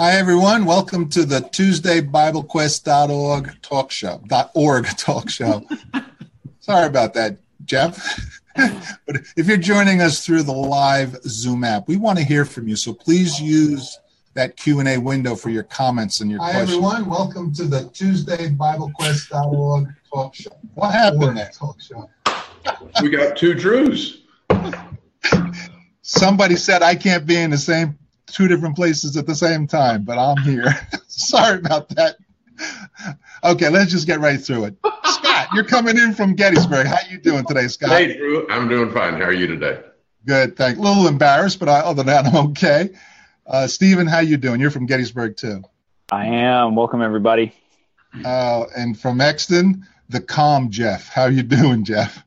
Hi, everyone. Welcome to the Tuesday BibleQuest.org talk show. .org talk show. Sorry about that, Jeff. but if you're joining us through the live Zoom app, we want to hear from you. So please use that Q&A window for your comments and your Hi, questions. Hi, everyone. Welcome to the Tuesday BibleQuest.org talk show. What happened there? Talk show. We got two Drews. Somebody said I can't be in the same two different places at the same time, but I'm here. Sorry about that. Okay, let's just get right through it. Scott, you're coming in from Gettysburg. How you doing today, Scott? Hey, Drew. I'm doing fine. How are you today? Good, thanks. A little embarrassed, but I, other than that, I'm okay. Uh, Stephen, how you doing? You're from Gettysburg too. I am. Welcome everybody. Uh, and from Exton, the calm Jeff. How you doing, Jeff?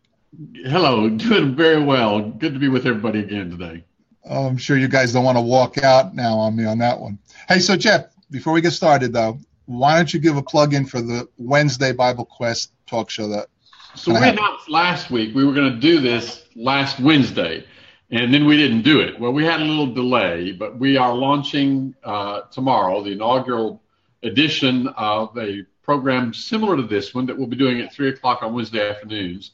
Hello, doing very well. Good to be with everybody again today. I'm sure you guys don't want to walk out now on me on that one. Hey, so Jeff, before we get started though, why don't you give a plug in for the Wednesday Bible Quest talk show that? So we announced last week we were going to do this last Wednesday, and then we didn't do it. Well, we had a little delay, but we are launching uh, tomorrow the inaugural edition of a program similar to this one that we'll be doing at three o'clock on Wednesday afternoons.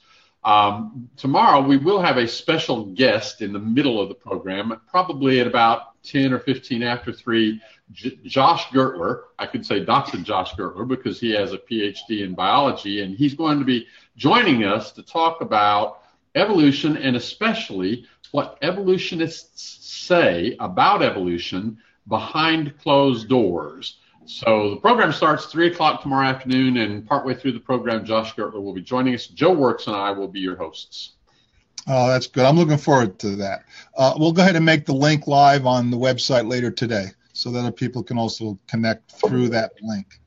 Um, tomorrow we will have a special guest in the middle of the program, probably at about 10 or 15 after 3, J- Josh Gertler. I could say Dr. Josh Gertler because he has a PhD in biology, and he's going to be joining us to talk about evolution and especially what evolutionists say about evolution behind closed doors. So the program starts three o'clock tomorrow afternoon, and partway through the program, Josh Gertler will be joining us. Joe Works and I will be your hosts. Oh, that's good. I'm looking forward to that. Uh, we'll go ahead and make the link live on the website later today, so that other people can also connect through that link.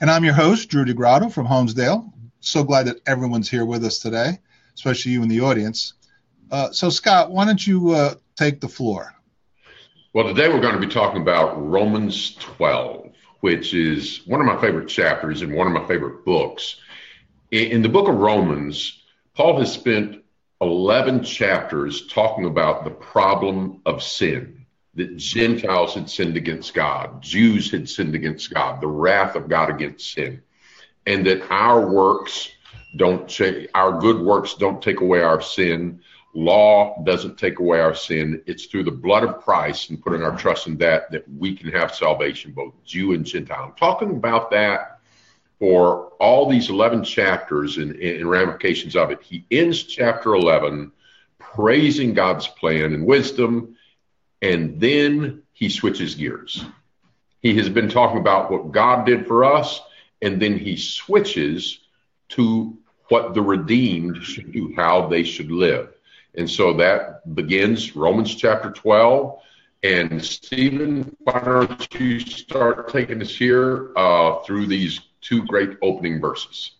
And I'm your host, Drew DeGrotto from Holmesdale. So glad that everyone's here with us today, especially you in the audience. Uh, so, Scott, why don't you uh, take the floor? Well, today we're going to be talking about Romans 12 which is one of my favorite chapters and one of my favorite books. In the book of Romans, Paul has spent 11 chapters talking about the problem of sin, that Gentiles had sinned against God, Jews had sinned against God, the wrath of God against sin, and that our works don't change, our good works don't take away our sin, Law doesn't take away our sin. It's through the blood of Christ and putting our trust in that that we can have salvation, both Jew and Gentile. I'm talking about that for all these 11 chapters and, and ramifications of it. He ends chapter 11 praising God's plan and wisdom, and then he switches gears. He has been talking about what God did for us, and then he switches to what the redeemed should do, how they should live. And so that begins Romans chapter 12. And Stephen, why don't you start taking us here uh, through these two great opening verses?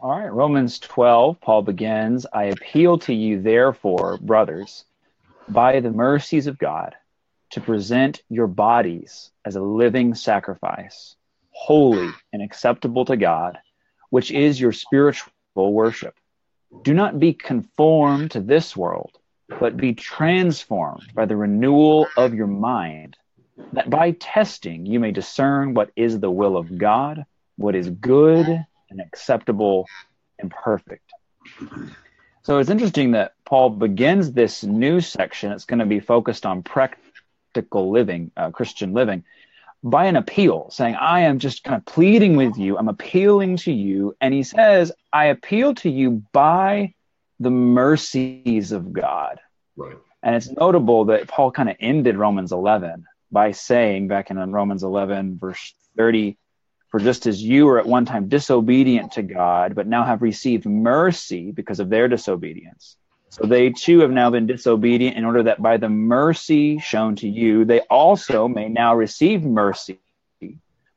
All right, Romans 12, Paul begins I appeal to you, therefore, brothers, by the mercies of God, to present your bodies as a living sacrifice, holy and acceptable to God, which is your spiritual worship. Do not be conformed to this world, but be transformed by the renewal of your mind, that by testing you may discern what is the will of God, what is good and acceptable and perfect. So it's interesting that Paul begins this new section. It's going to be focused on practical living, uh, Christian living by an appeal, saying, I am just kind of pleading with you. I'm appealing to you. And he says, I appeal to you by the mercies of God. Right. And it's notable that Paul kind of ended Romans 11 by saying, back in Romans 11, verse 30, for just as you were at one time disobedient to God, but now have received mercy because of their disobedience, so they too have now been disobedient in order that by the mercy shown to you, they also may now receive mercy.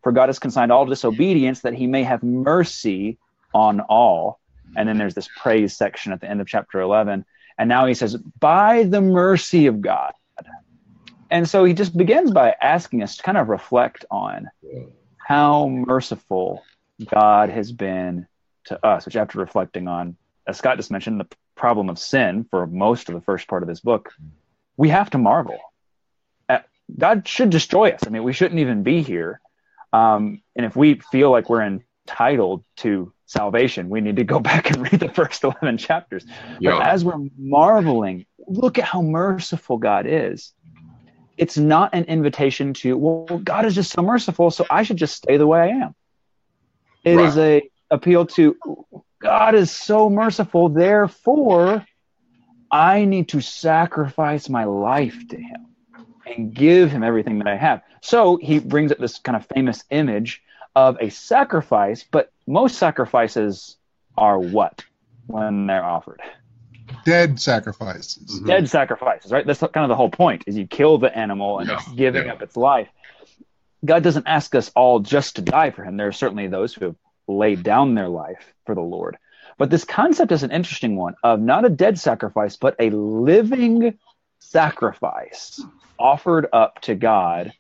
For God has consigned all disobedience that he may have mercy on all. And then there's this praise section at the end of chapter 11. And now he says, by the mercy of God. And so he just begins by asking us to kind of reflect on how merciful God has been to us, which after reflecting on, as Scott just mentioned, the problem of sin for most of the first part of this book, we have to marvel at God should destroy us. I mean, we shouldn't even be here. Um, and if we feel like we're entitled to salvation, we need to go back and read the first 11 chapters. Yeah. But as we're marveling, look at how merciful God is. It's not an invitation to, well, God is just so merciful, so I should just stay the way I am. It right. is a appeal to God is so merciful, therefore I need to sacrifice my life to him and give him everything that I have. So he brings up this kind of famous image of a sacrifice, but most sacrifices are what when they're offered? Dead sacrifices. Mm-hmm. Dead sacrifices, right? That's kind of the whole point is you kill the animal and yeah. it's giving yeah. up its life. God doesn't ask us all just to die for him. There are certainly those who have laid down their life for the Lord. But this concept is an interesting one of not a dead sacrifice, but a living sacrifice offered up to God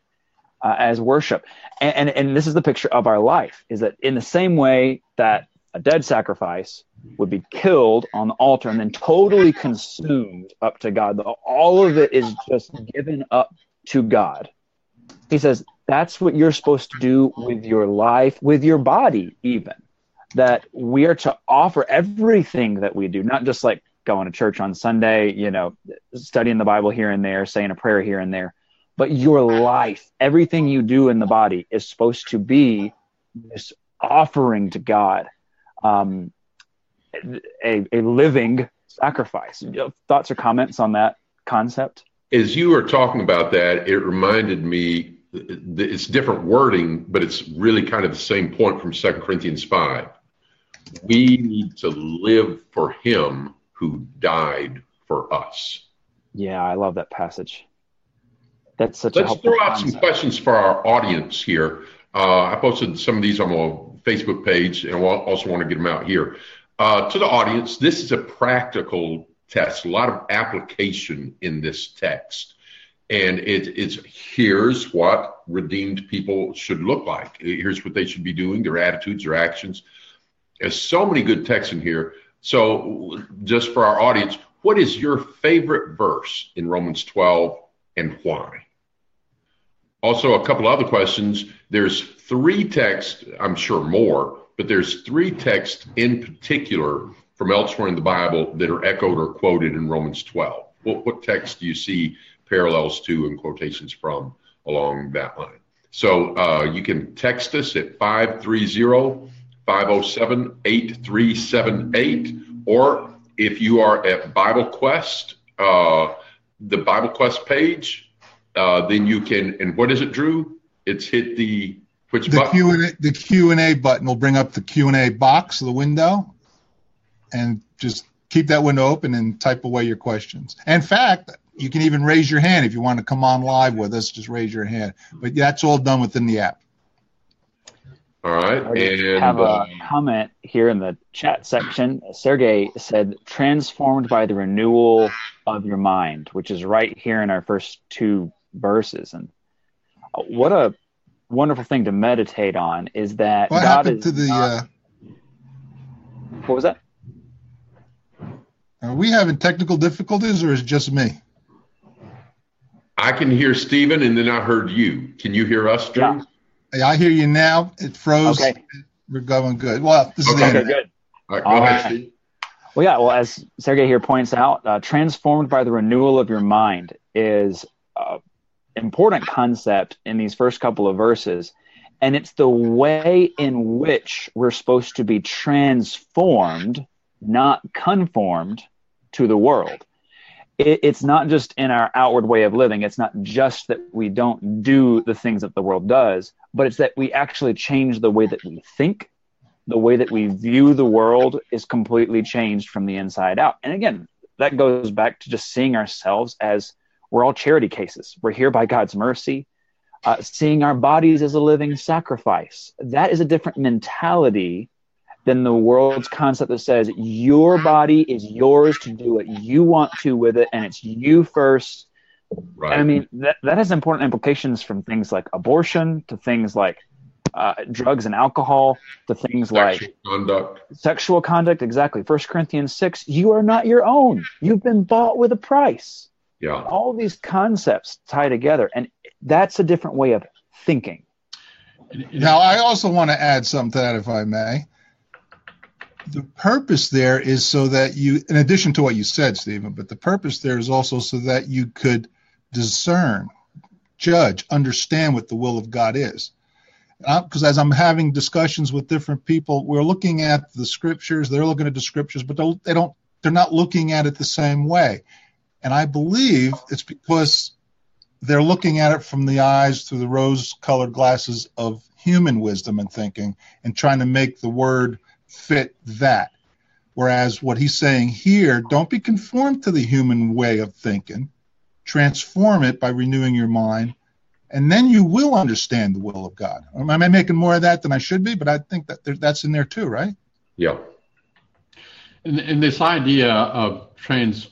uh, as worship. And, and, and this is the picture of our life is that in the same way that a dead sacrifice would be killed on the altar and then totally consumed up to God, all of it is just given up to God. He says that's what you're supposed to do with your life, with your body, even that we are to offer everything that we do, not just like going to church on Sunday, you know, studying the Bible here and there, saying a prayer here and there, but your life, everything you do in the body is supposed to be this offering to God, um, a, a living sacrifice. Thoughts or comments on that concept? As you were talking about that, it reminded me it's different wording, but it's really kind of the same point from Second Corinthians 5 we need to live for him who died for us. Yeah, I love that passage. That's such Let's throw out concept. some questions for our audience here. Uh, I posted some of these on my Facebook page, and I also want to get them out here. Uh, to the audience, this is a practical test, a lot of application in this text. And it, it's here's what redeemed people should look like. Here's what they should be doing, their attitudes, their actions. There's so many good texts in here. So, just for our audience, what is your favorite verse in Romans 12 and why? Also, a couple other questions. There's three texts, I'm sure more, but there's three texts in particular from elsewhere in the Bible that are echoed or quoted in Romans 12. What, what text do you see parallels to and quotations from along that line? So uh, you can text us at 530 507 8378. Or if you are at Bible Quest, uh, the Bible Quest page, uh, then you can, and what is it, Drew? It's hit the which the Q and A, the Q and A button will bring up the Q and A box of the window, and just keep that window open and type away your questions. In fact, you can even raise your hand if you want to come on live with us. Just raise your hand. But that's all done within the app. All right. I and have a uh, comment here in the chat section. Sergey said, transformed by the renewal of your mind, which is right here in our first two verses. And uh, what a wonderful thing to meditate on is that what God is. To the, not, uh, what was that? Are we having technical difficulties or is it just me? I can hear Stephen and then I heard you. Can you hear us, Drew? Yeah. I hear you now. It froze. Okay. We're going good. Well, this okay. is okay, good. All right, go All ahead, right. Well, yeah. Well, as Sergey here points out, uh, transformed by the renewal of your mind is an important concept in these first couple of verses, and it's the way in which we're supposed to be transformed, not conformed to the world it, it's not just in our outward way of living. It's not just that we don't do the things that the world does, but it's that we actually change the way that we think. The way that we view the world is completely changed from the inside out. And again, that goes back to just seeing ourselves as we're all charity cases. We're here by God's mercy. Uh, seeing our bodies as a living sacrifice. That is a different mentality than the world's concept that says your body is yours to do what you want to with it and it's you first. Right. I mean, that, that has important implications from things like abortion to things like uh, drugs and alcohol to things sexual like conduct. sexual conduct. Exactly. First Corinthians 6, you are not your own. You've been bought with a price. Yeah. All these concepts tie together. And that's a different way of thinking. Now, I also want to add something to that, if I may. The purpose there is so that you, in addition to what you said, Stephen, but the purpose there is also so that you could discern, judge, understand what the will of God is. Uh, because as I'm having discussions with different people, we're looking at the scriptures. They're looking at the scriptures, but they don't. They're not looking at it the same way. And I believe it's because they're looking at it from the eyes through the rose-colored glasses of human wisdom and thinking, and trying to make the word fit that. Whereas what he's saying here, don't be conformed to the human way of thinking transform it by renewing your mind, and then you will understand the will of God. Am I making more of that than I should be? But I think that there, that's in there too, right? Yeah. And, and this idea of trans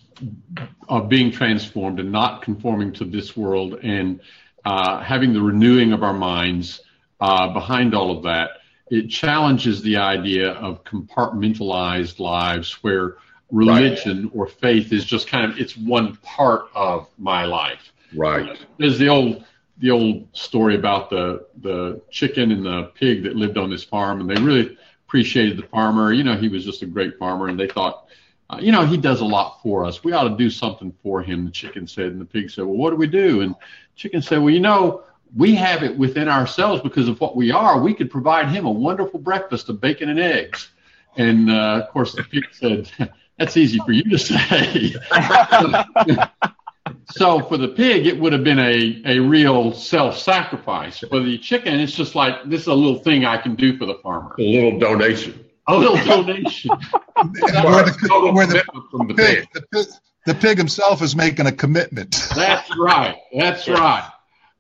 of being transformed and not conforming to this world and uh, having the renewing of our minds uh, behind all of that, it challenges the idea of compartmentalized lives where religion right. or faith is just kind of it's one part of my life. Right. There's the old the old story about the the chicken and the pig that lived on this farm, and they really appreciated the farmer. You know, he was just a great farmer, and they thought, uh, you know, he does a lot for us. We ought to do something for him. The chicken said, and the pig said, well, what do we do? And chicken said, well, you know. We have it within ourselves because of what we are. We could provide him a wonderful breakfast of bacon and eggs. And uh, of course, the pig said, that's easy for you to say. so for the pig, it would have been a, a real self sacrifice. For the chicken, it's just like this is a little thing I can do for the farmer. A little donation. A little donation. where the, where the, the, pig, pig, the pig himself is making a commitment. That's right. That's right.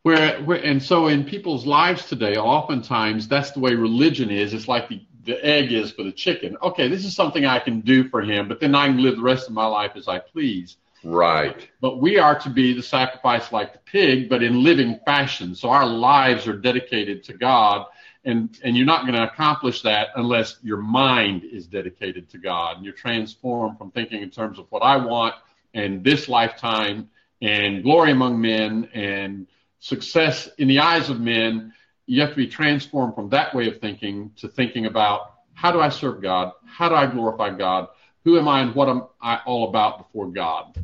Where, where, and so in people's lives today, oftentimes that's the way religion is. It's like the the egg is for the chicken. Okay, this is something I can do for him, but then I can live the rest of my life as I please. Right. But we are to be the sacrifice like the pig, but in living fashion. So our lives are dedicated to God. And, and you're not going to accomplish that unless your mind is dedicated to God and you're transformed from thinking in terms of what I want and this lifetime and glory among men and success in the eyes of men you have to be transformed from that way of thinking to thinking about how do I serve God? How do I glorify God? Who am I and what am I all about before God?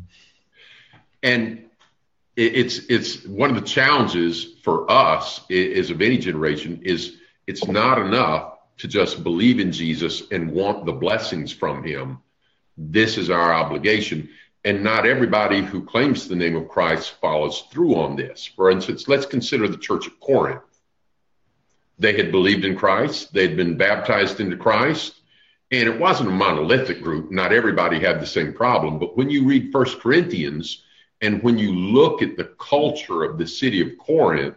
And it's it's one of the challenges for us is of any generation is it's not enough to just believe in Jesus and want the blessings from him. This is our obligation. And not everybody who claims the name of Christ follows through on this. For instance, let's consider the church of Corinth they had believed in Christ, they'd been baptized into Christ, and it wasn't a monolithic group. Not everybody had the same problem. But when you read First Corinthians and when you look at the culture of the city of Corinth,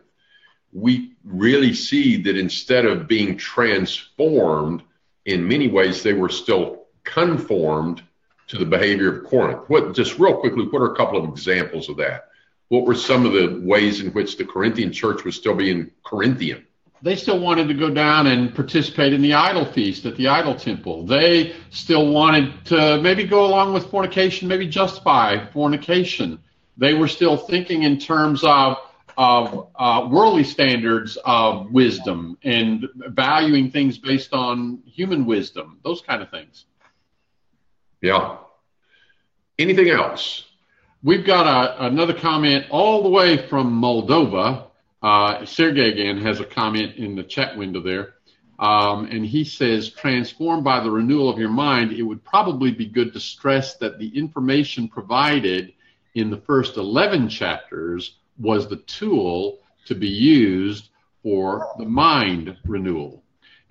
we really see that instead of being transformed, in many ways, they were still conformed to the behavior of Corinth. What, just real quickly, what are a couple of examples of that? What were some of the ways in which the Corinthian church was still being Corinthian? they still wanted to go down and participate in the idol feast at the idol temple. They still wanted to maybe go along with fornication, maybe justify fornication. They were still thinking in terms of of uh, worldly standards of wisdom and valuing things based on human wisdom, those kind of things. Yeah. Anything else? We've got a, another comment all the way from Moldova uh, Sergey again has a comment in the chat window there. Um, and he says, transformed by the renewal of your mind, it would probably be good to stress that the information provided in the first 11 chapters was the tool to be used for the mind renewal.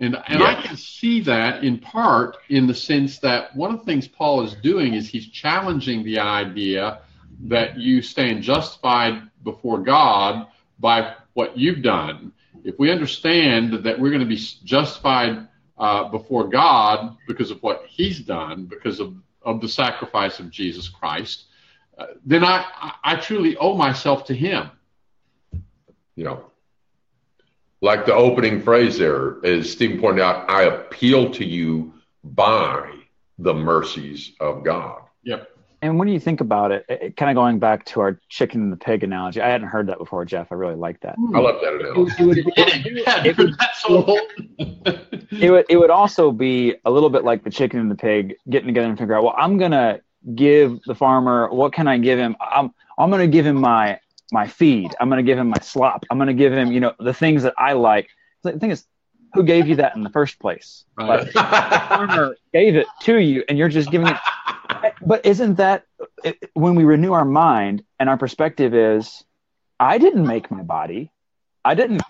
And, and. I can see that in part in the sense that one of the things Paul is doing is he's challenging the idea that you stand justified before God by what you've done, if we understand that we're going to be justified uh, before God because of what He's done, because of, of the sacrifice of Jesus Christ, uh, then I, I truly owe myself to Him. You know, like the opening phrase there, as Stephen pointed out, I appeal to you by the mercies of God. Yep. and when you think about it, it kind of going back to our chicken and the pig analogy, I hadn't heard that before, Jeff. I really like that. I love that analogy. It would, it would- Yeah, it would- that's all. it would it would also be a little bit like the chicken and the pig getting together and figure out well i'm gonna give the farmer what can i give him i'm i'm gonna give him my my feed. I'm gonna give him my slop. I'm gonna give him you know the things that i like. The thing is who gave you that in the first place? Right. the farmer gave it to you and you're just giving it. But isn't that it, when we renew our mind and our perspective is i didn't make my body. I didn't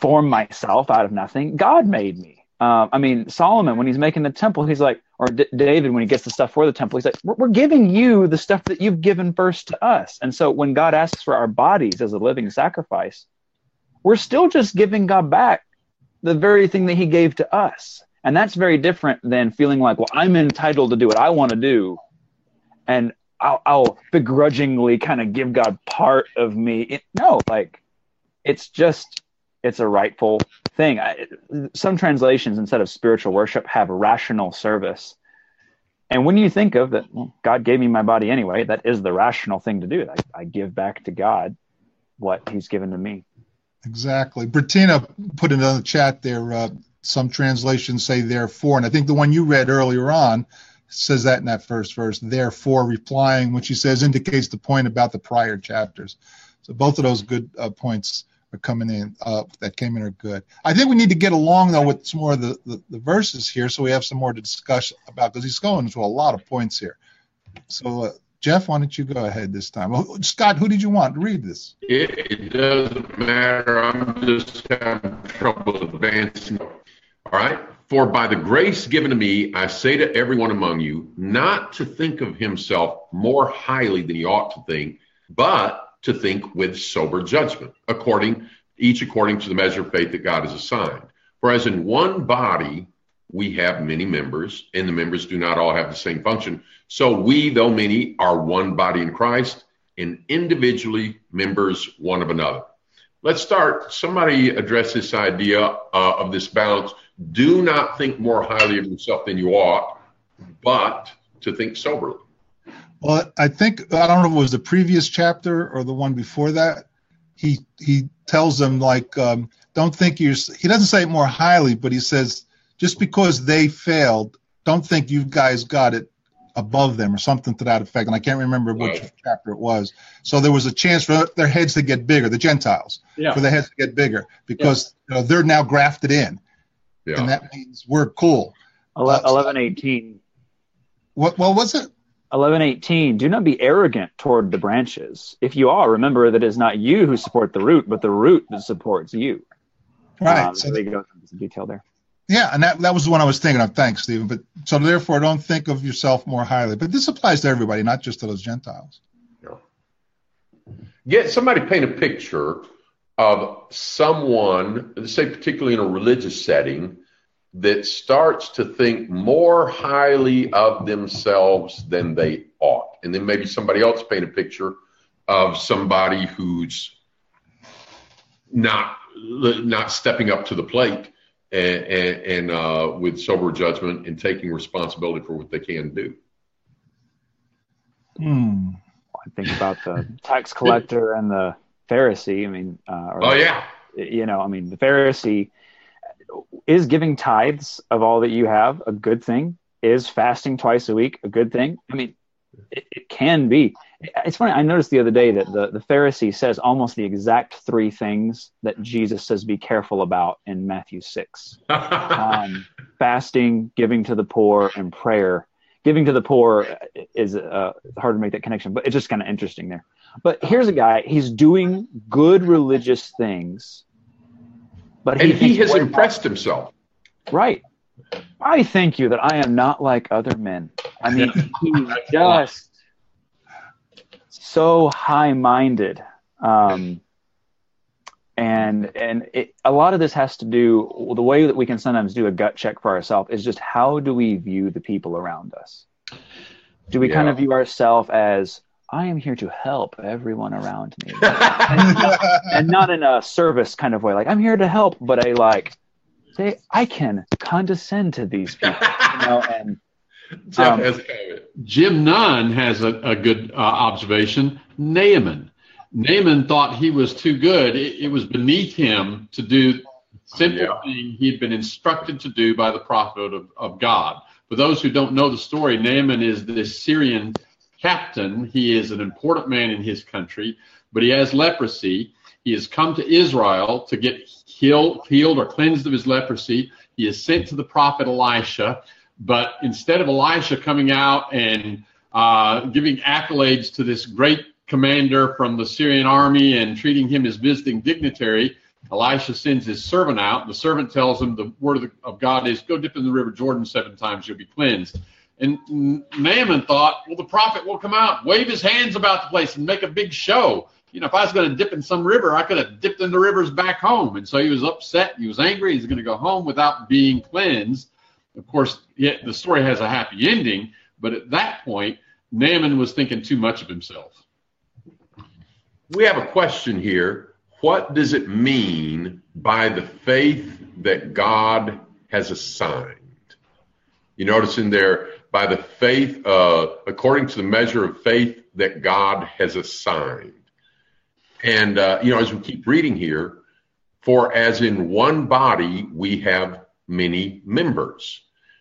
form myself out of nothing. God made me. Um, i mean solomon when he's making the temple he's like or D- david when he gets the stuff for the temple he's like we're, giving you the stuff that you've given first to us and so when god asks for our bodies as a living sacrifice we're still just giving god back the very thing that he gave to us and that's very different than feeling like well i'm entitled to do what i want to do and I'll, I'll begrudgingly kind of give God part of me. It, no, like it's just it's a rightful thing. I, some translations instead of spiritual worship have rational service. And when you think of that, well, God gave me my body anyway, that is the rational thing to do. I, I give back to God what He's given to me. Exactly. Bettina put it on the chat there. Uh, some translations say therefore, and I think the one you read earlier on says that in that first verse. Therefore, replying, which she says indicates the point about the prior chapters. So both of those good uh, points are coming in. Uh, that came in are good. I think we need to get along though with some more of the, the, the verses here, so we have some more to discuss about because he's going into a lot of points here. So. Uh, Jeff, why don't you go ahead this time? Well, Scott, who did you want to read this? It, it doesn't matter. I'm just having trouble advancing. All right. For by the grace given to me, I say to everyone among you, not to think of himself more highly than he ought to think, but to think with sober judgment, according each according to the measure of faith that God has assigned. For as in one body we have many members, and the members do not all have the same function. So we, though many, are one body in Christ, and individually members one of another. Let's start. Somebody address this idea uh, of this balance. Do not think more highly of yourself than you ought, but to think soberly. Well, I think I don't know if it was the previous chapter or the one before that. He he tells them like, um, don't think you're. He doesn't say it more highly, but he says just because they failed, don't think you guys got it above them or something to that effect. And I can't remember which Right. chapter it was. So there was a chance for their heads to get bigger, the Gentiles, Yeah. for their heads to get bigger because you know, they're now grafted in, Yeah. and that means we're cool. Ele- Uh, 1118. What? Well, was it? 1118 do not be arrogant toward the branches if you are remember that it is not you who support the root but the root that supports you Right. um, so so they go into some detail there Yeah, and that, that was the one I was thinking of. Thanks, Stephen. But so therefore, don't think of yourself more highly. But this applies to everybody, not just to those Gentiles. yeah. Get somebody paint a picture of someone, say particularly in a religious setting, that starts to think more highly of themselves than they ought. And then maybe somebody else paint a picture of somebody who's not not stepping up to the plate and, and, and uh, with sober judgment and taking responsibility for what they can do. Hmm. i think about the tax collector and the pharisee i mean uh, or Oh yeah, you know i mean the pharisee is giving tithes of all that you have a good thing? Is fasting twice a week a good thing? I mean it, it can be. It's funny i noticed the other day that the, the pharisee says almost the exact three things that jesus says be careful about in matthew 6 um, fasting giving to the poor and prayer. Giving to the poor is uh, hard to make that connection but it's just kind of interesting there. But here's a guy he's doing good religious things but and he has impressed himself. Right. I thank you that I am not like other men. I mean, he's just so high-minded, um, and and it, a lot of this has to do the way that we can sometimes do a gut check for ourselves is just how do we view the people around us? Do we kind of view ourselves as I am here to help everyone around me, and not in a service kind of way, like I'm here to help, but I like say I can condescend to these people, you know, and Jeff um, has Jim Nunn has a, a good uh, observation. Naaman. Naaman thought he was too good. It, it was beneath him to do simple yeah. thing he had been instructed to do by the prophet of, of God. For those who don't know the story, Naaman is this Syrian captain. He is an important man in his country, but he has leprosy. He has come to Israel to get healed, healed or cleansed of his leprosy. He is sent to the prophet Elisha, but instead of Elisha coming out and uh, giving accolades to this great commander from the Syrian army and treating him as visiting dignitary, Elisha sends his servant out. The servant tells him the word of, the, of God is, Go dip in the river Jordan seven times, you'll be cleansed. And Naaman thought, well, the prophet will come out, wave his hands about the place, and make a big show. You know, if I was going to dip in some river, I could have dipped in the rivers back home. And so he was upset. He was angry. He's going to go home without being cleansed. Of course, the story has a happy ending, but at that point, Naaman was thinking too much of himself. We have a question here. What does it mean by the faith that God has assigned? You notice in there, by the faith, uh, according to the measure of faith that God has assigned. And, uh, you know, as we keep reading here, for as in one body we have many members,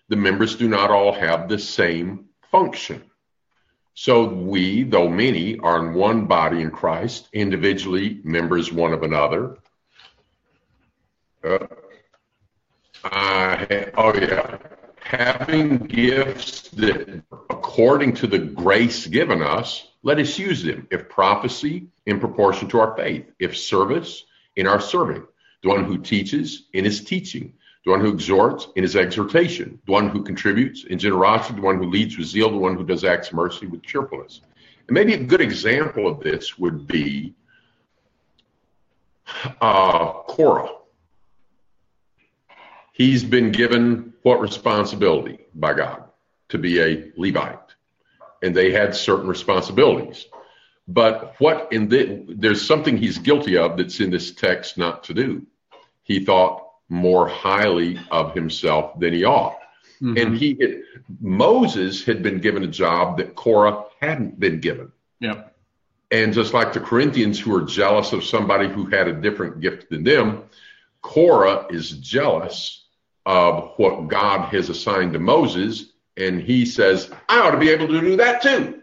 the members do not all have the same function. So we, though many, are in one body in Christ, individually members one of another. Uh, I, oh, yeah having gifts that according to the grace given us, let us use them. If prophecy, in proportion to our faith. If service, in our serving. The one who teaches, in his teaching. The one who exhorts, in his exhortation. The one who contributes, in generosity. The one who leads with zeal. The one who does acts of mercy with cheerfulness. And maybe a good example of this would be uh, Korah he's been given what responsibility by God to be a Levite, and they had certain responsibilities. But what in the, there's something he's guilty of that's in this text not to do. He thought more highly of himself than he ought. Mm-hmm. And he had, Moses had been given a job that Korah hadn't been given. Yep. And just like the Corinthians who are jealous of somebody who had a different gift than them, Korah is jealous of what God has assigned to Moses, and he says, I ought to be able to do that too.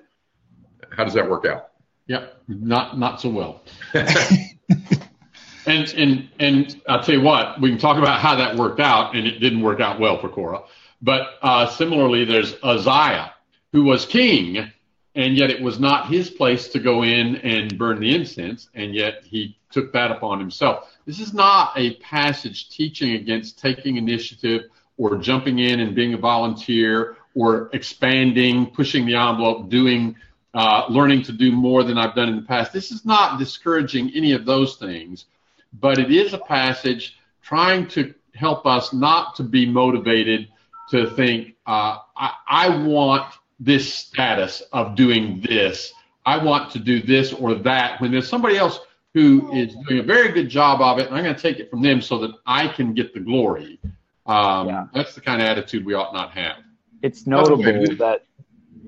How does that work out? Yeah, not not so well. and and and I'll tell you what, we can talk about how that worked out, and it didn't work out well for Korah. But uh, similarly, there's Uzziah, who was king, and yet it was not his place to go in and burn the incense, and yet he took that upon himself. This is not a passage teaching against taking initiative or jumping in and being a volunteer or expanding, pushing the envelope, doing, uh, learning to do more than I've done in the past. This is not discouraging any of those things, but it is a passage trying to help us not to be motivated to think, uh, I, I want this status of doing this. I want to do this or that when there's somebody else who is doing a very good job of it, and I'm going to take it from them so that I can get the glory. Um, yeah. That's the kind of attitude we ought not have. It's notable that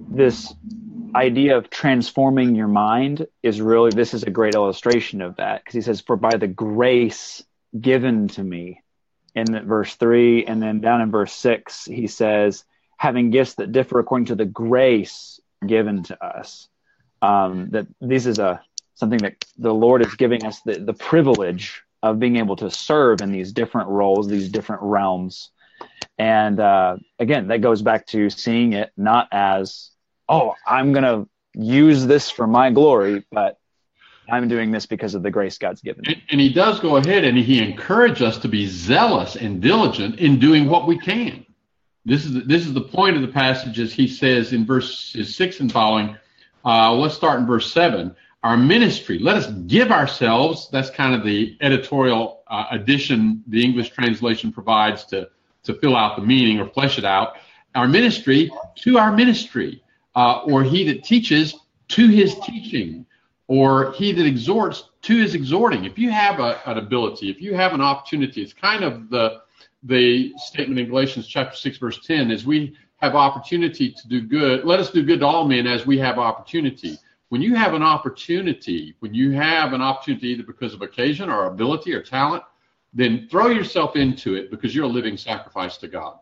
this idea of transforming your mind is really this is a great illustration of that because he says for by the grace given to me in verse 3 and then down in verse 6 he says having gifts that differ according to the grace given to us um, that this is a something that the Lord is giving us the, the privilege of being able to serve in these different roles, these different realms. And uh, again, that goes back to seeing it not as, oh, I'm going to use this for my glory, but I'm doing this because of the grace God's given. And, and, he does go ahead and he encourages us to be zealous and diligent in doing what we can. This is the, this is the point of the passage as he says in verses six and following. Uh, let's start in verse seven our ministry. Let us give ourselves. That's kind of the editorial uh, addition the English translation provides to, to fill out the meaning or flesh it out. Our ministry to our ministry, uh, or he that teaches to his teaching, or he that exhorts to his exhorting. If you have a, an ability, if you have an opportunity, it's kind of the the statement in Galatians chapter six verse ten is we have opportunity to do good. Let us do good to all men as we have opportunity. When you have an opportunity, when you have an opportunity either because of occasion or ability or talent, then throw yourself into it because you're a living sacrifice to God.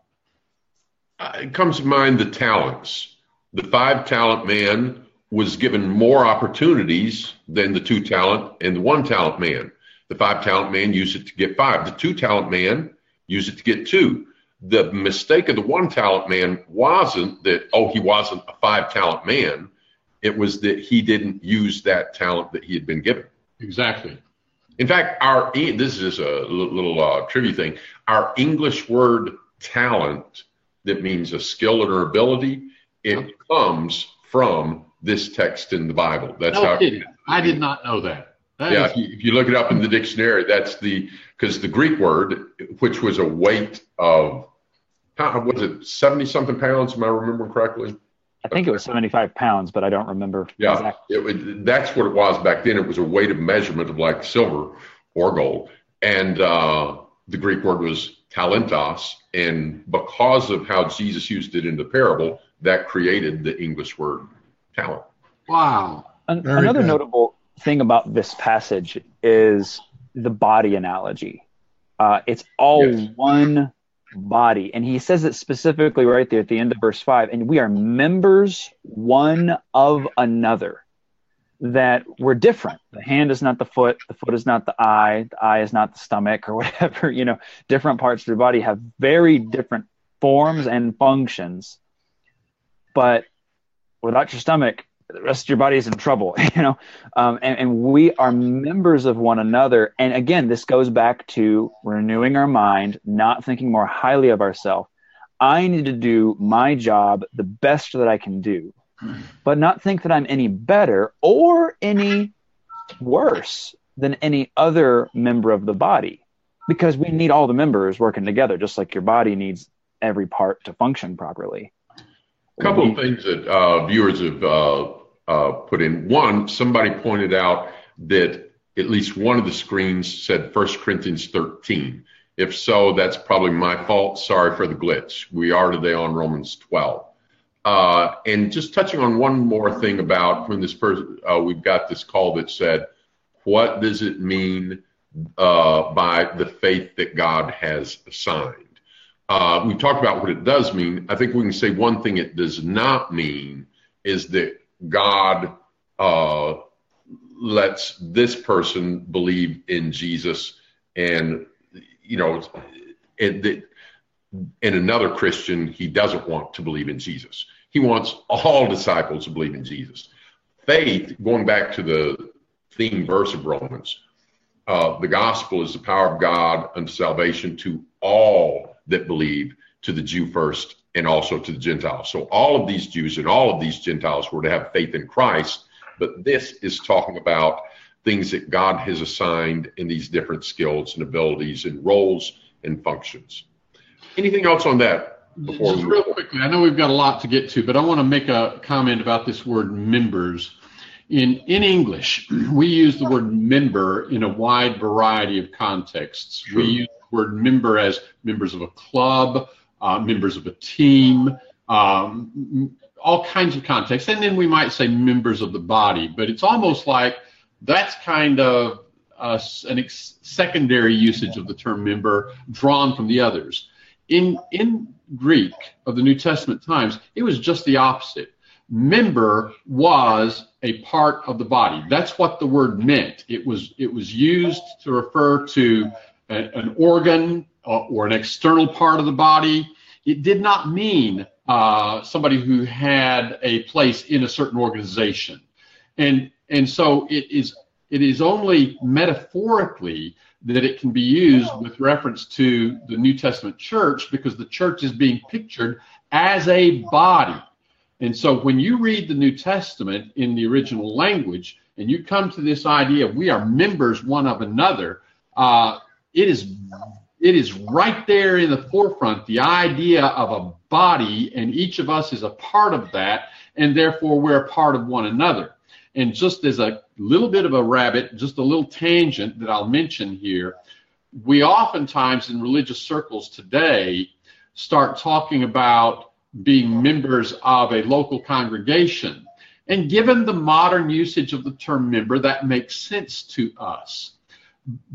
Uh, it comes to mind the talents. The five talent man was given more opportunities than the two talent and the one talent man. The five talent man used it to get five. The two talent man used it to get two the mistake of the one talent man wasn't that, oh, he wasn't a five talent man. It was that he didn't use that talent that he had been given. Exactly. In fact, our this is a little uh, trivia thing. Our English word talent that means a skill or ability, it comes from this text in the Bible. That's no how. Kidding. I did not know that. that yeah, is... if, you, if you look it up in the dictionary, that's the because the Greek word, which was a weight of how was it 70 something pounds? Am I remembering correctly? I think it was 75 pounds, but I don't remember. Yeah, exactly. it, that's what it was back then. It was a weight of measurement of like silver or gold. And uh, the Greek word was talentos. And because of how Jesus used it in the parable, that created the English word talent. Wow. An- another good. notable thing about this passage is the body analogy. Uh, it's all yes. one body. And he says it specifically right there at the end of verse 5 and we are members one of another. That we're different. The hand is not the foot, the foot is not the eye, the eye is not the stomach, or whatever. You know, different parts of your body have very different forms and functions. But without your stomach, the rest of your body is in trouble, you know. Um, and, and we are members of one another. And again, this goes back to renewing our mind, not thinking more highly of ourselves. I need to do my job the best that I can do, but not think that I'm any better or any worse than any other member of the body, because we need all the members working together, just like your body needs every part to function properly. A couple of things that uh, viewers have uh, uh, put in. One, somebody pointed out that at least one of the screens said 1 Corinthians 13. If so, that's probably my fault. Sorry for the glitch. We are today on Romans 12. Uh, and just touching on one more thing about when this person, uh, we've got this call that said, what does it mean uh, by the faith that God has assigned? Uh, we talked about what it does mean. I think we can say one thing it does not mean is that God uh, lets this person believe in Jesus, and you know, and, and another Christian he doesn't want to believe in Jesus. He wants all disciples to believe in Jesus. Faith, going back to the theme verse of Romans, uh, the gospel is the power of God unto salvation to all that believe, to the Jew first and also to the Gentiles. So all of these Jews and all of these Gentiles were to have faith in Christ, but this is talking about things that God has assigned in these different skills and abilities and roles and functions. Anything else on that? Before Just real quickly, I know we've got a lot to get to, but I want to make a comment about this word members. In, in English, we use the word member in a wide variety of contexts. Sure. We use the word member as members of a club, uh, members of a team, um, all kinds of contexts. And then we might say members of the body, but it's almost like that's kind of uh, an ex- secondary usage of the term member drawn from the others. In, in Greek of the New Testament times, it was just the opposite. Member was a part of the body. That's what the word meant. It was, it was used to refer to a, an organ uh, or an external part of the body. It did not mean uh, somebody who had a place in a certain organization, and and so it is it is only metaphorically that it can be used with reference to the New Testament church because the church is being pictured as a body. And so when you read the New Testament in the original language and you come to this idea we are members one of another, uh, it is it is right there in the forefront the idea of a body and each of us is a part of that and therefore we're a part of one another and just as a little bit of a rabbit just a little tangent that i'll mention here we oftentimes in religious circles today start talking about being members of a local congregation. And given the modern usage of the term member, that makes sense to us.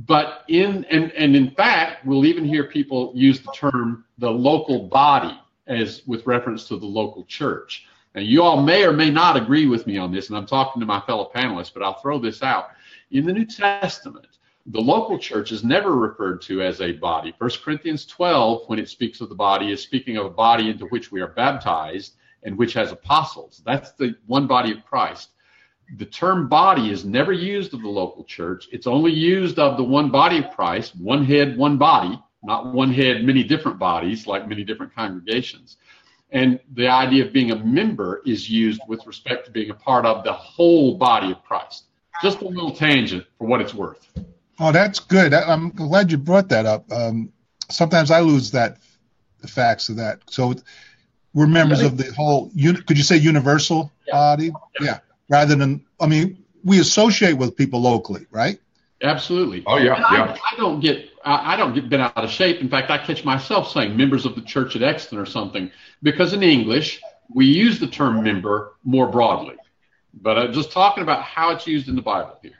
But in and, and in fact, we'll even hear people use the term the local body as with reference to the local church. Now, you all may or may not agree with me on this, and I'm talking to my fellow panelists, but I'll throw this out. In the New Testament, the local church is never referred to as a body. 1 Corinthians 12, when it speaks of the body, is speaking of a body into which we are baptized and which has apostles. That's the one body of Christ. The term body is never used of the local church. It's only used of the one body of Christ, one head, one body, not one head, many different bodies, like many different congregations. And the idea of being a member is used with respect to being a part of the whole body of Christ. Just a little tangent for what it's worth. Oh, that's good. I'm glad you brought that up. Um, sometimes I lose that the facts of that. So we're members of the whole. Could you say universal yeah. body? Yeah. Rather than, I mean, we associate with people locally, right? Absolutely. Oh yeah, yeah. I, I, don't get I, I don't get bent out of shape. In fact, I catch myself saying members of the church at Exton or something because in English we use the term member more broadly. But I'm just talking about how it's used in the Bible here.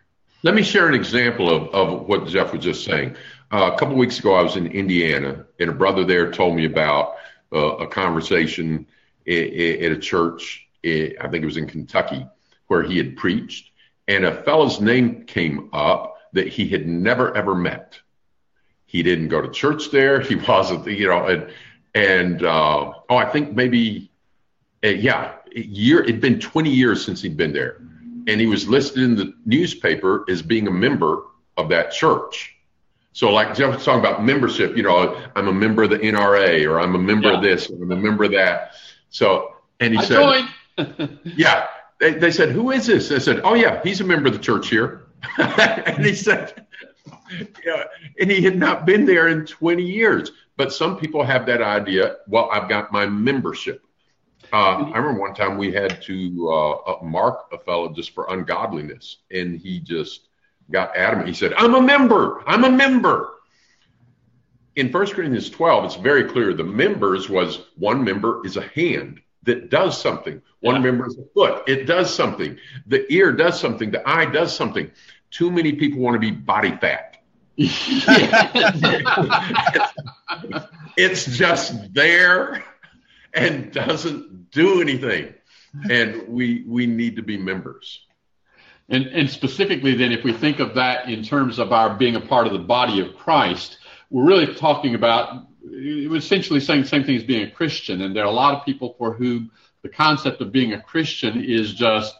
Let me share an example of, of what Jeff was just saying. Uh, a couple of weeks ago, I was in Indiana, and a brother there told me about uh, a conversation at, at a church, I think it was in Kentucky, where he had preached, and a fellow's name came up that he had never ever met. He didn't go to church there. He wasn't, you know, and and uh, oh, I think maybe, uh, yeah, year. It'd been 20 years since he'd been there and he was listed in the newspaper as being a member of that church. So, like Jeff was talking about membership, you know, I'm a member of the NRA, or I'm a member yeah. of this, or I'm a member of that. So, and he I said, "Yeah." They, they said, "Who is this?" I said, "Oh yeah, he's a member of the church here." and he said, "Yeah," and he had not been there in 20 years. But some people have that idea. Well, I've got my membership. Uh, I remember one time we had to uh, mark a fellow just for ungodliness, and he just got adamant. He said, "I'm a member. I'm a member." In 1 Corinthians 12, it's very clear the members was one member is a hand that does something. One yeah. member is a foot. It does something. The ear does something. The eye does something. Too many people want to be body fat. it's just there and doesn't do anything. And we we need to be members. And and specifically then if we think of that in terms of our being a part of the body of Christ, we're really talking about essentially saying the same thing as being a Christian. And there are a lot of people for whom the concept of being a Christian is just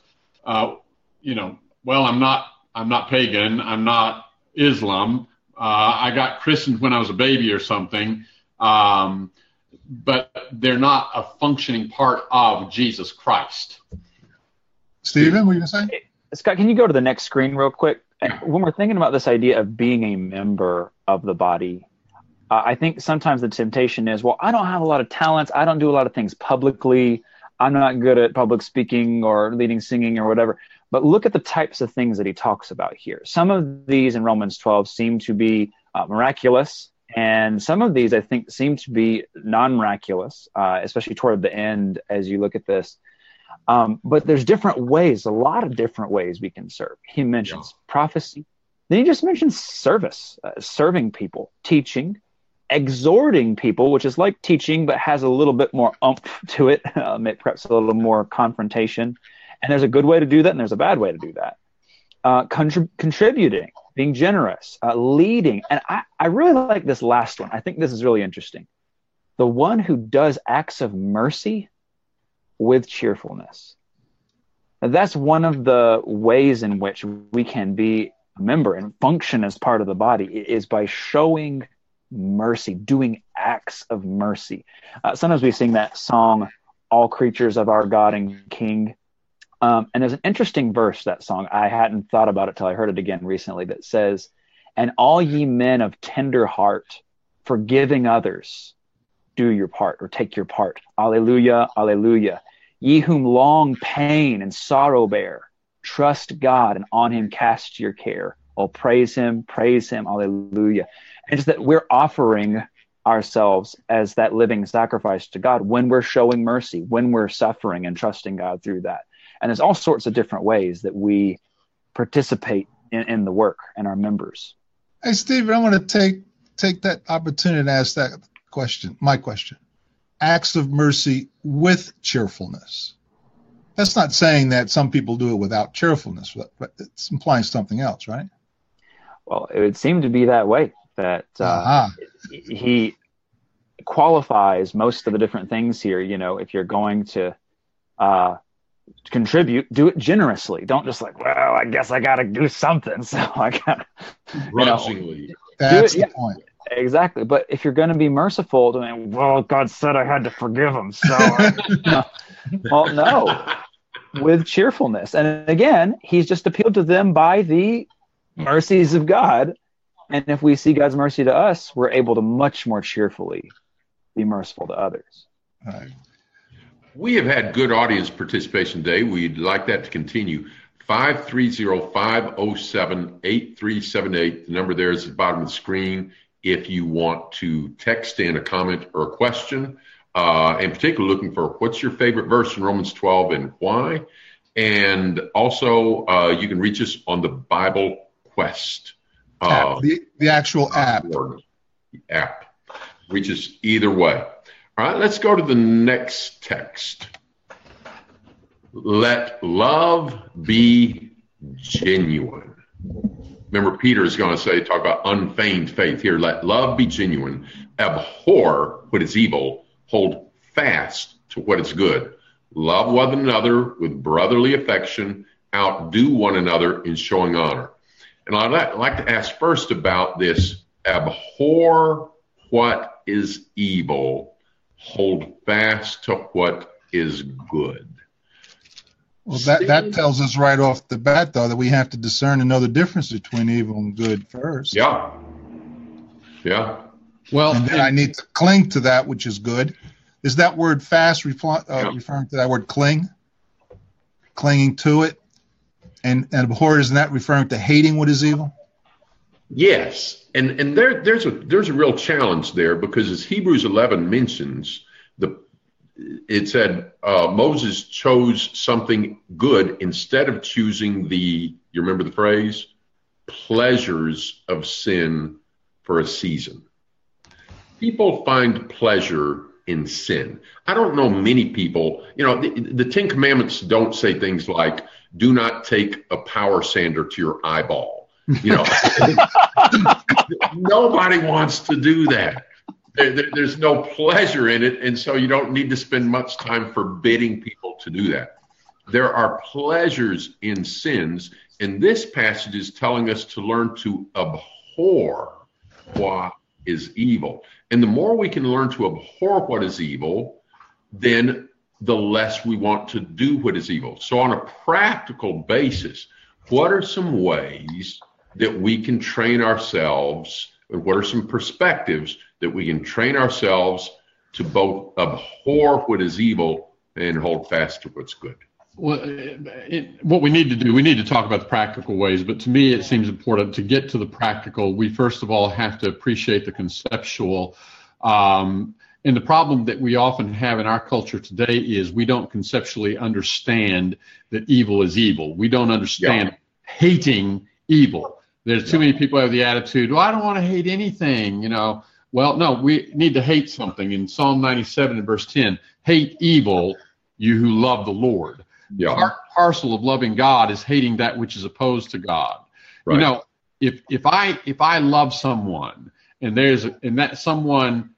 uh, you know, well, I'm not I'm not pagan, I'm not Islam. Uh, I got christened when I was a baby or something. Um, but they're not a functioning part of Jesus Christ. Stephen, what are you going to say? Scott, can you go to the next screen real quick? When we're thinking about this idea of being a member of the body, uh, I think sometimes the temptation is, well, I don't have a lot of talents. I don't do a lot of things publicly. I'm not good at public speaking or leading singing or whatever. But look at the types of things that he talks about here. Some of these in Romans 12 seem to be uh, miraculous, and some of these, I think, seem to be non miraculous, uh, especially toward the end as you look at this. Um, but there's different ways, a lot of different ways we can serve. He mentions yeah. prophecy. Then he just mentions service, uh, serving people, teaching, exhorting people, which is like teaching, but has a little bit more umph to it, uh, perhaps a little more confrontation. And there's a good way to do that, and there's a bad way to do that. Uh, contrib- contributing, being generous, uh, leading. And I, I really like this last one. I think this is really interesting. The one who does acts of mercy with cheerfulness. Now, that's one of the ways in which we can be a member and function as part of the body is by showing mercy, doing acts of mercy. Uh, sometimes we sing that song, All Creatures of Our God and King. Um, and there's an interesting verse that song. I hadn't thought about it till I heard it again recently. That says, "And all ye men of tender heart, forgiving others, do your part or take your part. Alleluia, alleluia. Ye whom long pain and sorrow bear, trust God and on Him cast your care. Oh, praise Him, praise Him, alleluia." And it's that we're offering ourselves as that living sacrifice to God when we're showing mercy, when we're suffering and trusting God through that. And there's all sorts of different ways that we participate in, in the work and our members. Hey, Stephen, I want to take take that opportunity to ask that question, my question. Acts of mercy with cheerfulness. That's not saying that some people do it without cheerfulness, but it's implying something else, right? Well, it would seem to be that way that uh, uh-huh. he qualifies most of the different things here. You know, if you're going to uh, contribute, do it generously. Don't just like, well, I guess I got to do something, so I got. to. Grudgingly. That's it, the yeah, point. Exactly, but if you're going to be merciful, I mean, well, God said I had to forgive him, so. well, no, with cheerfulness, and again, He's just appealed to them by the mercies of God, and if we see God's mercy to us, we're able to much more cheerfully be merciful to others. We have had good audience participation today. We'd like that to continue. 530-507-8378. The number there is at the bottom of the screen if you want to text in a comment or a question. Uh, in particular, looking for what's your favorite verse in Romans 12 and why. And also, uh, you can reach us on the Bible Quest. The, the actual app. App. Reach us either way. All right, let's go to the next text. Let love be genuine. Remember, Peter is going to say, talk about unfeigned faith here. Let love be genuine. Abhor what is evil. Hold fast to what is good. Love one another with brotherly affection. Outdo one another in showing honor. And I'd like to ask first about this abhor what is evil hold fast to what is good. Well, that, that tells us right off the bat, though, that we have to discern and know the difference between evil and good first. Yeah. Yeah. Well, and then I need to cling to that which is good. Is that word fast uh, yeah. referring to that word cling? Clinging to it? And, and abhor, isn't that referring to hating what is evil? Yes, and and there there's a there's a real challenge there because as Hebrews 11 mentions the it said uh, Moses chose something good instead of choosing the you remember the phrase pleasures of sin for a season. People find pleasure in sin. I don't know many people, you know, the, the Ten Commandments don't say things like, do not take a power sander to your eyeball you know, nobody wants to do that. There, there, there's no pleasure in it, and so you don't need to spend much time forbidding people to do that. There are pleasures in sins, and this passage is telling us to learn to abhor what is evil. And the more we can learn to abhor what is evil, then the less we want to do what is evil. So, on a practical basis, what are some ways that we can train ourselves? And what are some perspectives that we can train ourselves to both abhor what is evil and hold fast to what's good? Well, it, what we need to do, we need to talk about the practical ways, but to me, it seems important to get to the practical. We first of all have to appreciate the conceptual. Um, and the problem that we often have in our culture today is we don't conceptually understand that evil is evil. We don't understand yeah. hating evil. There's too many people have the attitude, well, I don't want to hate anything, you know. Well, no, we need to hate something. In Psalm 97 and verse 10, hate evil, you who love the Lord. Yeah. Part parcel of loving God is hating that which is opposed to God. Right. You know, if if I if I love someone and there's a, and that someone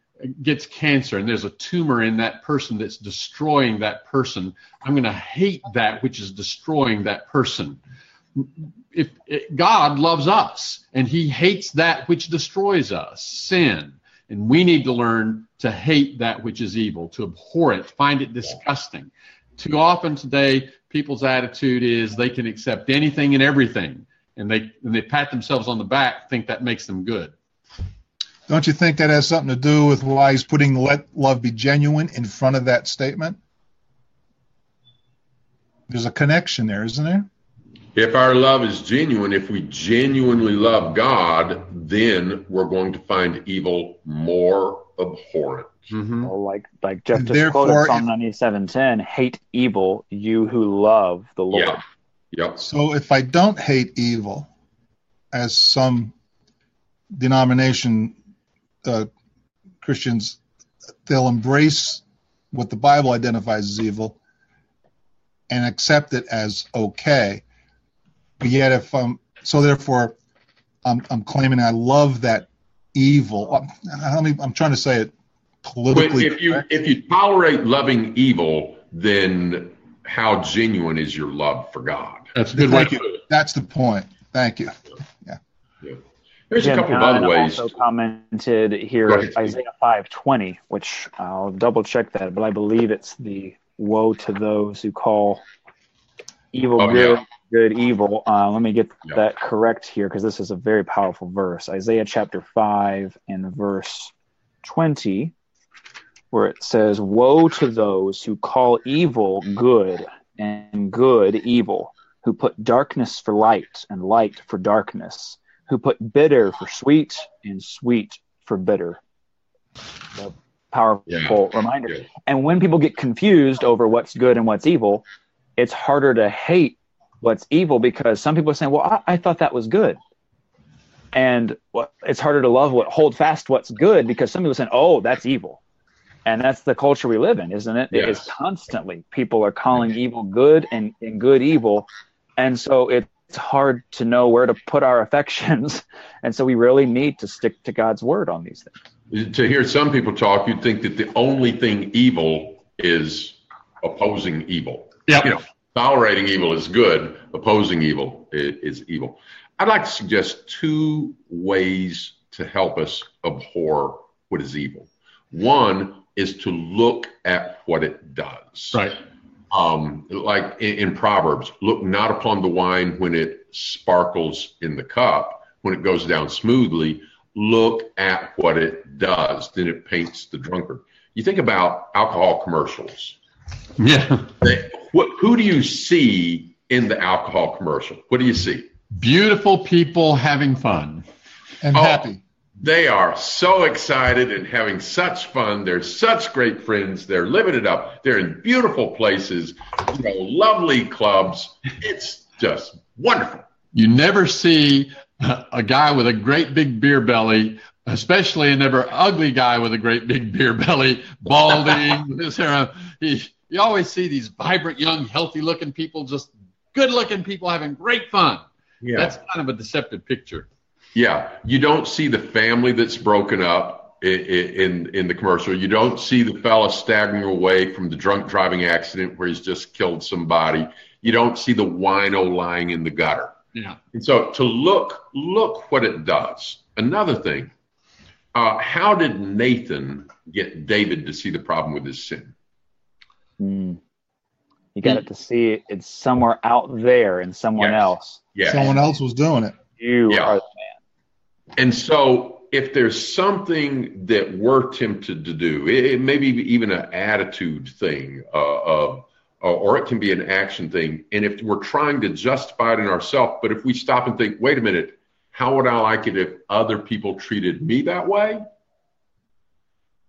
gets cancer and there's a tumor in that person that's destroying that person, I'm going to hate that which is destroying that person if, if God loves us and he hates that which destroys us, sin. And we need to learn to hate that which is evil, to abhor it, find it disgusting. Too often today, people's attitude is they can accept anything and everything, and they and they pat themselves on the back, think that makes them good. Don't you think that has something to do with why he's putting "let love be genuine" in front of that statement? There's a connection there, isn't there? If our love is genuine, if we genuinely love God, then we're going to find evil more abhorrent. Mm-hmm. Well, like like Jeff just Therefore, quoted Psalm ninety seven ten, hate evil, you who love the Lord. Yeah. Yep. So if I don't hate evil, as some denomination uh, Christians, they'll embrace what the Bible identifies as evil and accept it as okay. But yet, if I'm so, therefore, I'm, I'm claiming I love that evil. I mean, I'm trying to say it But if you correct. if you tolerate loving evil, then how genuine is your love for God? That's a good Thank to you. That's the point. Thank you. There's a Jim couple of other ways. also commented here Go. Isaiah five twenty, which I'll double check that, but I believe it's the woe to those who call evil Oh, good, yeah. good evil. Uh, let me get Yeah. that correct here because this is a very powerful verse. Isaiah chapter five and verse twenty, where it says, "Woe to those who call evil good and good evil." Who put darkness for light and light for darkness, who put bitter for sweet and sweet for bitter. A powerful Yeah. reminder. Yeah. And when people get confused over what's good and what's evil, it's harder to hate what's evil because some people are saying, "Well, I, I thought that was good," and it's harder to love what hold fast what's good because some people saying, "Oh, that's evil," and that's the culture we live in, isn't it? It is Yes. constantly people are calling evil good and, and good evil, and so it's hard to know where to put our affections, and so we really need to stick to God's word on these things. To hear some people talk, you'd think that the only thing evil is opposing evil. Yep. You know, tolerating evil is good, opposing evil is evil. I'd like to suggest two ways to help us abhor what is evil. One is to look at what it does. Right. um, like in, in Proverbs, look not upon the wine when it sparkles in the cup, when it goes down smoothly. Look at what it does. Then it paints the drunkard. You think about alcohol commercials. Yeah. They, what, who do you see in the alcohol commercial? What do you see? Beautiful people having fun. And Oh. happy. They are so excited and having such fun. They're such great friends. They're living it up. They're in beautiful places, you know, lovely clubs. It's just wonderful. You never see a guy with a great big beer belly, especially a never ugly guy with a great big beer belly, balding, his hair. you always see these vibrant, young, healthy looking people, just good looking people having great fun. Yeah. That's kind of a deceptive picture. Yeah, you don't see the family that's broken up i- i- in in the commercial. You don't see the fella staggering away from the drunk driving accident where he's just killed somebody. You don't see the wino lying in the gutter. Yeah. And so to look look what it does. Another thing, uh, how did Nathan get David to see the problem with his sin? Mm. You got it to see it. It's somewhere out there in someone Yes. else. Yeah, Someone else was doing it. You Yeah. are the And so, if there's something that we're tempted to do, it, it may be even an attitude thing, uh, or, or it can be an action thing. And if we're trying to justify it in ourselves, but if we stop and think, wait a minute, how would I like it if other people treated me that way?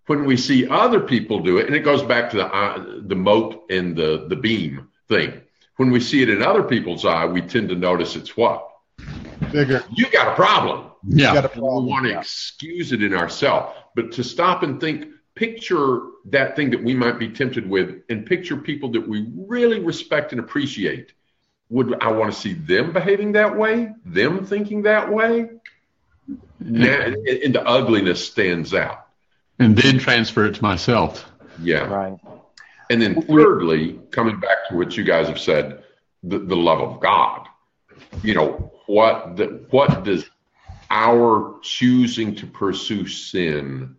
When we see other people do it, and it goes back to the uh, the mote and the the beam thing. When we see it in other people's eye, we tend to notice it's what Bigger. you got a problem Yeah. Got a we want to excuse it in ourselves, but to stop and think, picture that thing that we might be tempted with, and picture people that we really respect and appreciate. Would I want to see them behaving that way? Them thinking that way? Now, and, and the ugliness stands out. And then transfer it to myself. Yeah. right. And then thirdly, coming back to what you guys have said, the, the love of God. You know, what the, what does our choosing to pursue sin,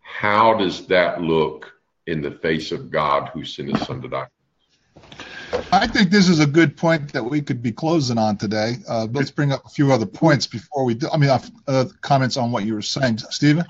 how does that look in the face of God who sent his son to die? I think this is a good point that we could be closing on today. Uh, let's bring up a few other points before we do. I mean, uh, uh, comments on what you were saying, Stephen.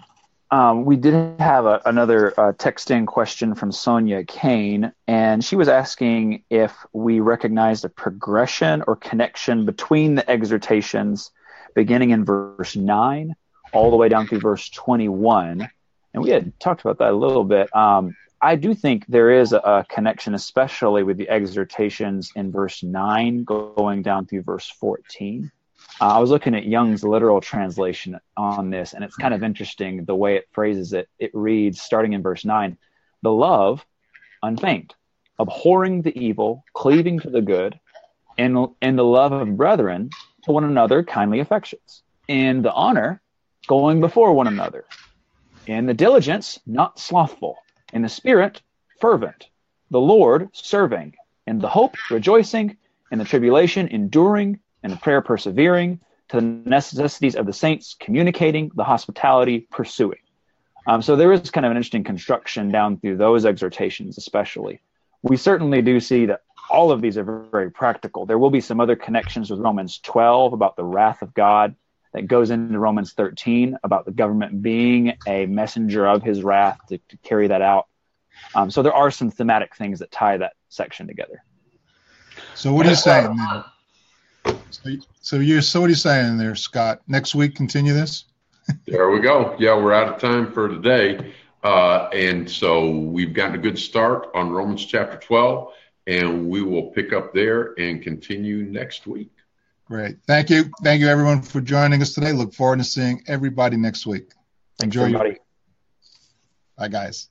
Um, we did have a, another uh, text in question from Sonia Kane, and she was asking if we recognized a progression or connection between the exhortations beginning in verse 9 all the way down through verse 21, And we had talked about that a little bit. Um, I do think there is a, a, connection, especially with the exhortations in verse 9 going down through verse 14. Uh, I was looking at Young's literal translation on this, and it's kind of interesting the way it phrases it. It reads, starting in verse 9, the love unfeigned, abhorring the evil, cleaving to the good, and, and the love of brethren to one another, kindly affections, in the honor, going before one another, in the diligence, not slothful, in the spirit, fervent, the Lord serving, in the hope, rejoicing, in the tribulation, enduring, in the prayer, persevering, to the necessities of the saints, communicating, the hospitality, pursuing. Um, so there is kind of an interesting construction down through those exhortations, especially. We certainly do see that all of these are very practical. There will be some other connections with Romans 12 about the wrath of God that goes into Romans 13 about the government being a messenger of his wrath to, to carry that out. Um, so there are some thematic things that tie that section together. So what are you saying? So, so you're so what are you saying there, Scott? Next week, continue this. there we go. Yeah, we're out of time for today, uh, and so we've gotten a good start on Romans chapter 12, and we will pick up there and continue next week. Great. Thank you. Thank you, everyone, for joining us today. Look forward to seeing everybody next week. Thanks, Enjoy everybody. Your... Bye, guys.